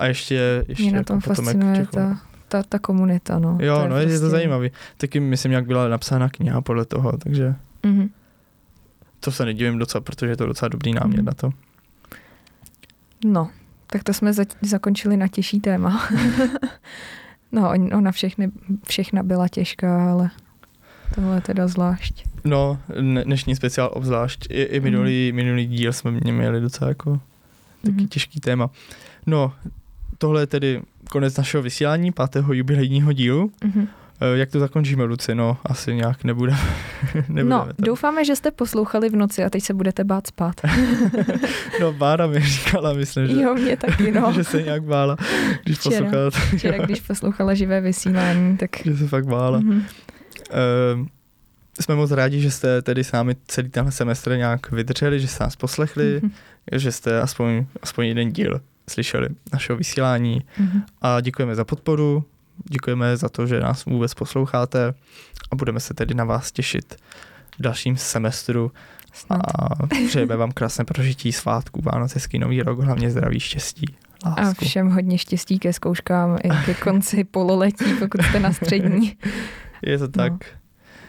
A ještě, ještě Mě na tom jako fascinuje ta, ta, ta komunita, no. Jo, to je no, prostě... je to prostě- zajímavý. Taky myslím, jak byla napsána kniha podle toho, takže mm-hmm. to se nedivím docela, protože je to docela dobrý námět mm-hmm. na to. No, tak to jsme za, zakončili na těžší téma. no, ona všechny, všechna byla těžká, ale tohle je teda zvlášť. No, dnešní speciál obzvlášť. I, i minulý, mm. minulý díl jsme měli docela jako taky mm. těžký téma. No, tohle je tedy konec našeho vysílání, pátého jubilejního dílu. Mm-hmm. Jak to zakončíme, Luci? No, asi nějak nebude. no, tady. doufáme, že jste poslouchali v noci a teď se budete bát spát. no, Bára mi říkala, myslím, že, jo, mě taky, no. že se nějak bála, když včera, poslouchala. Včera, když poslouchala živé vysílání, tak... Že se fakt bála. Mm-hmm. Uh, jsme moc rádi, že jste tedy s námi celý tenhle semestr nějak vydrželi, že jste nás poslechli, mm-hmm. že jste aspoň, aspoň jeden díl slyšeli našeho vysílání mm-hmm. a děkujeme za podporu, děkujeme za to, že nás vůbec posloucháte a budeme se tedy na vás těšit v dalším semestru Snad. a přejeme vám krásné prožití svátků, Vánoc, hezký nový rok, hlavně zdraví, štěstí. Lásku. A všem hodně štěstí ke zkouškám i ke konci pololetí, pokud jste na střední. Je to tak. No.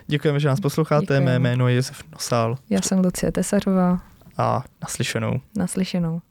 Děkujeme, že nás posloucháte. Děkujeme. Mé jméno je Josef Nosal. Já jsem Lucie Tesařová. A naslyšenou. Naslyšenou.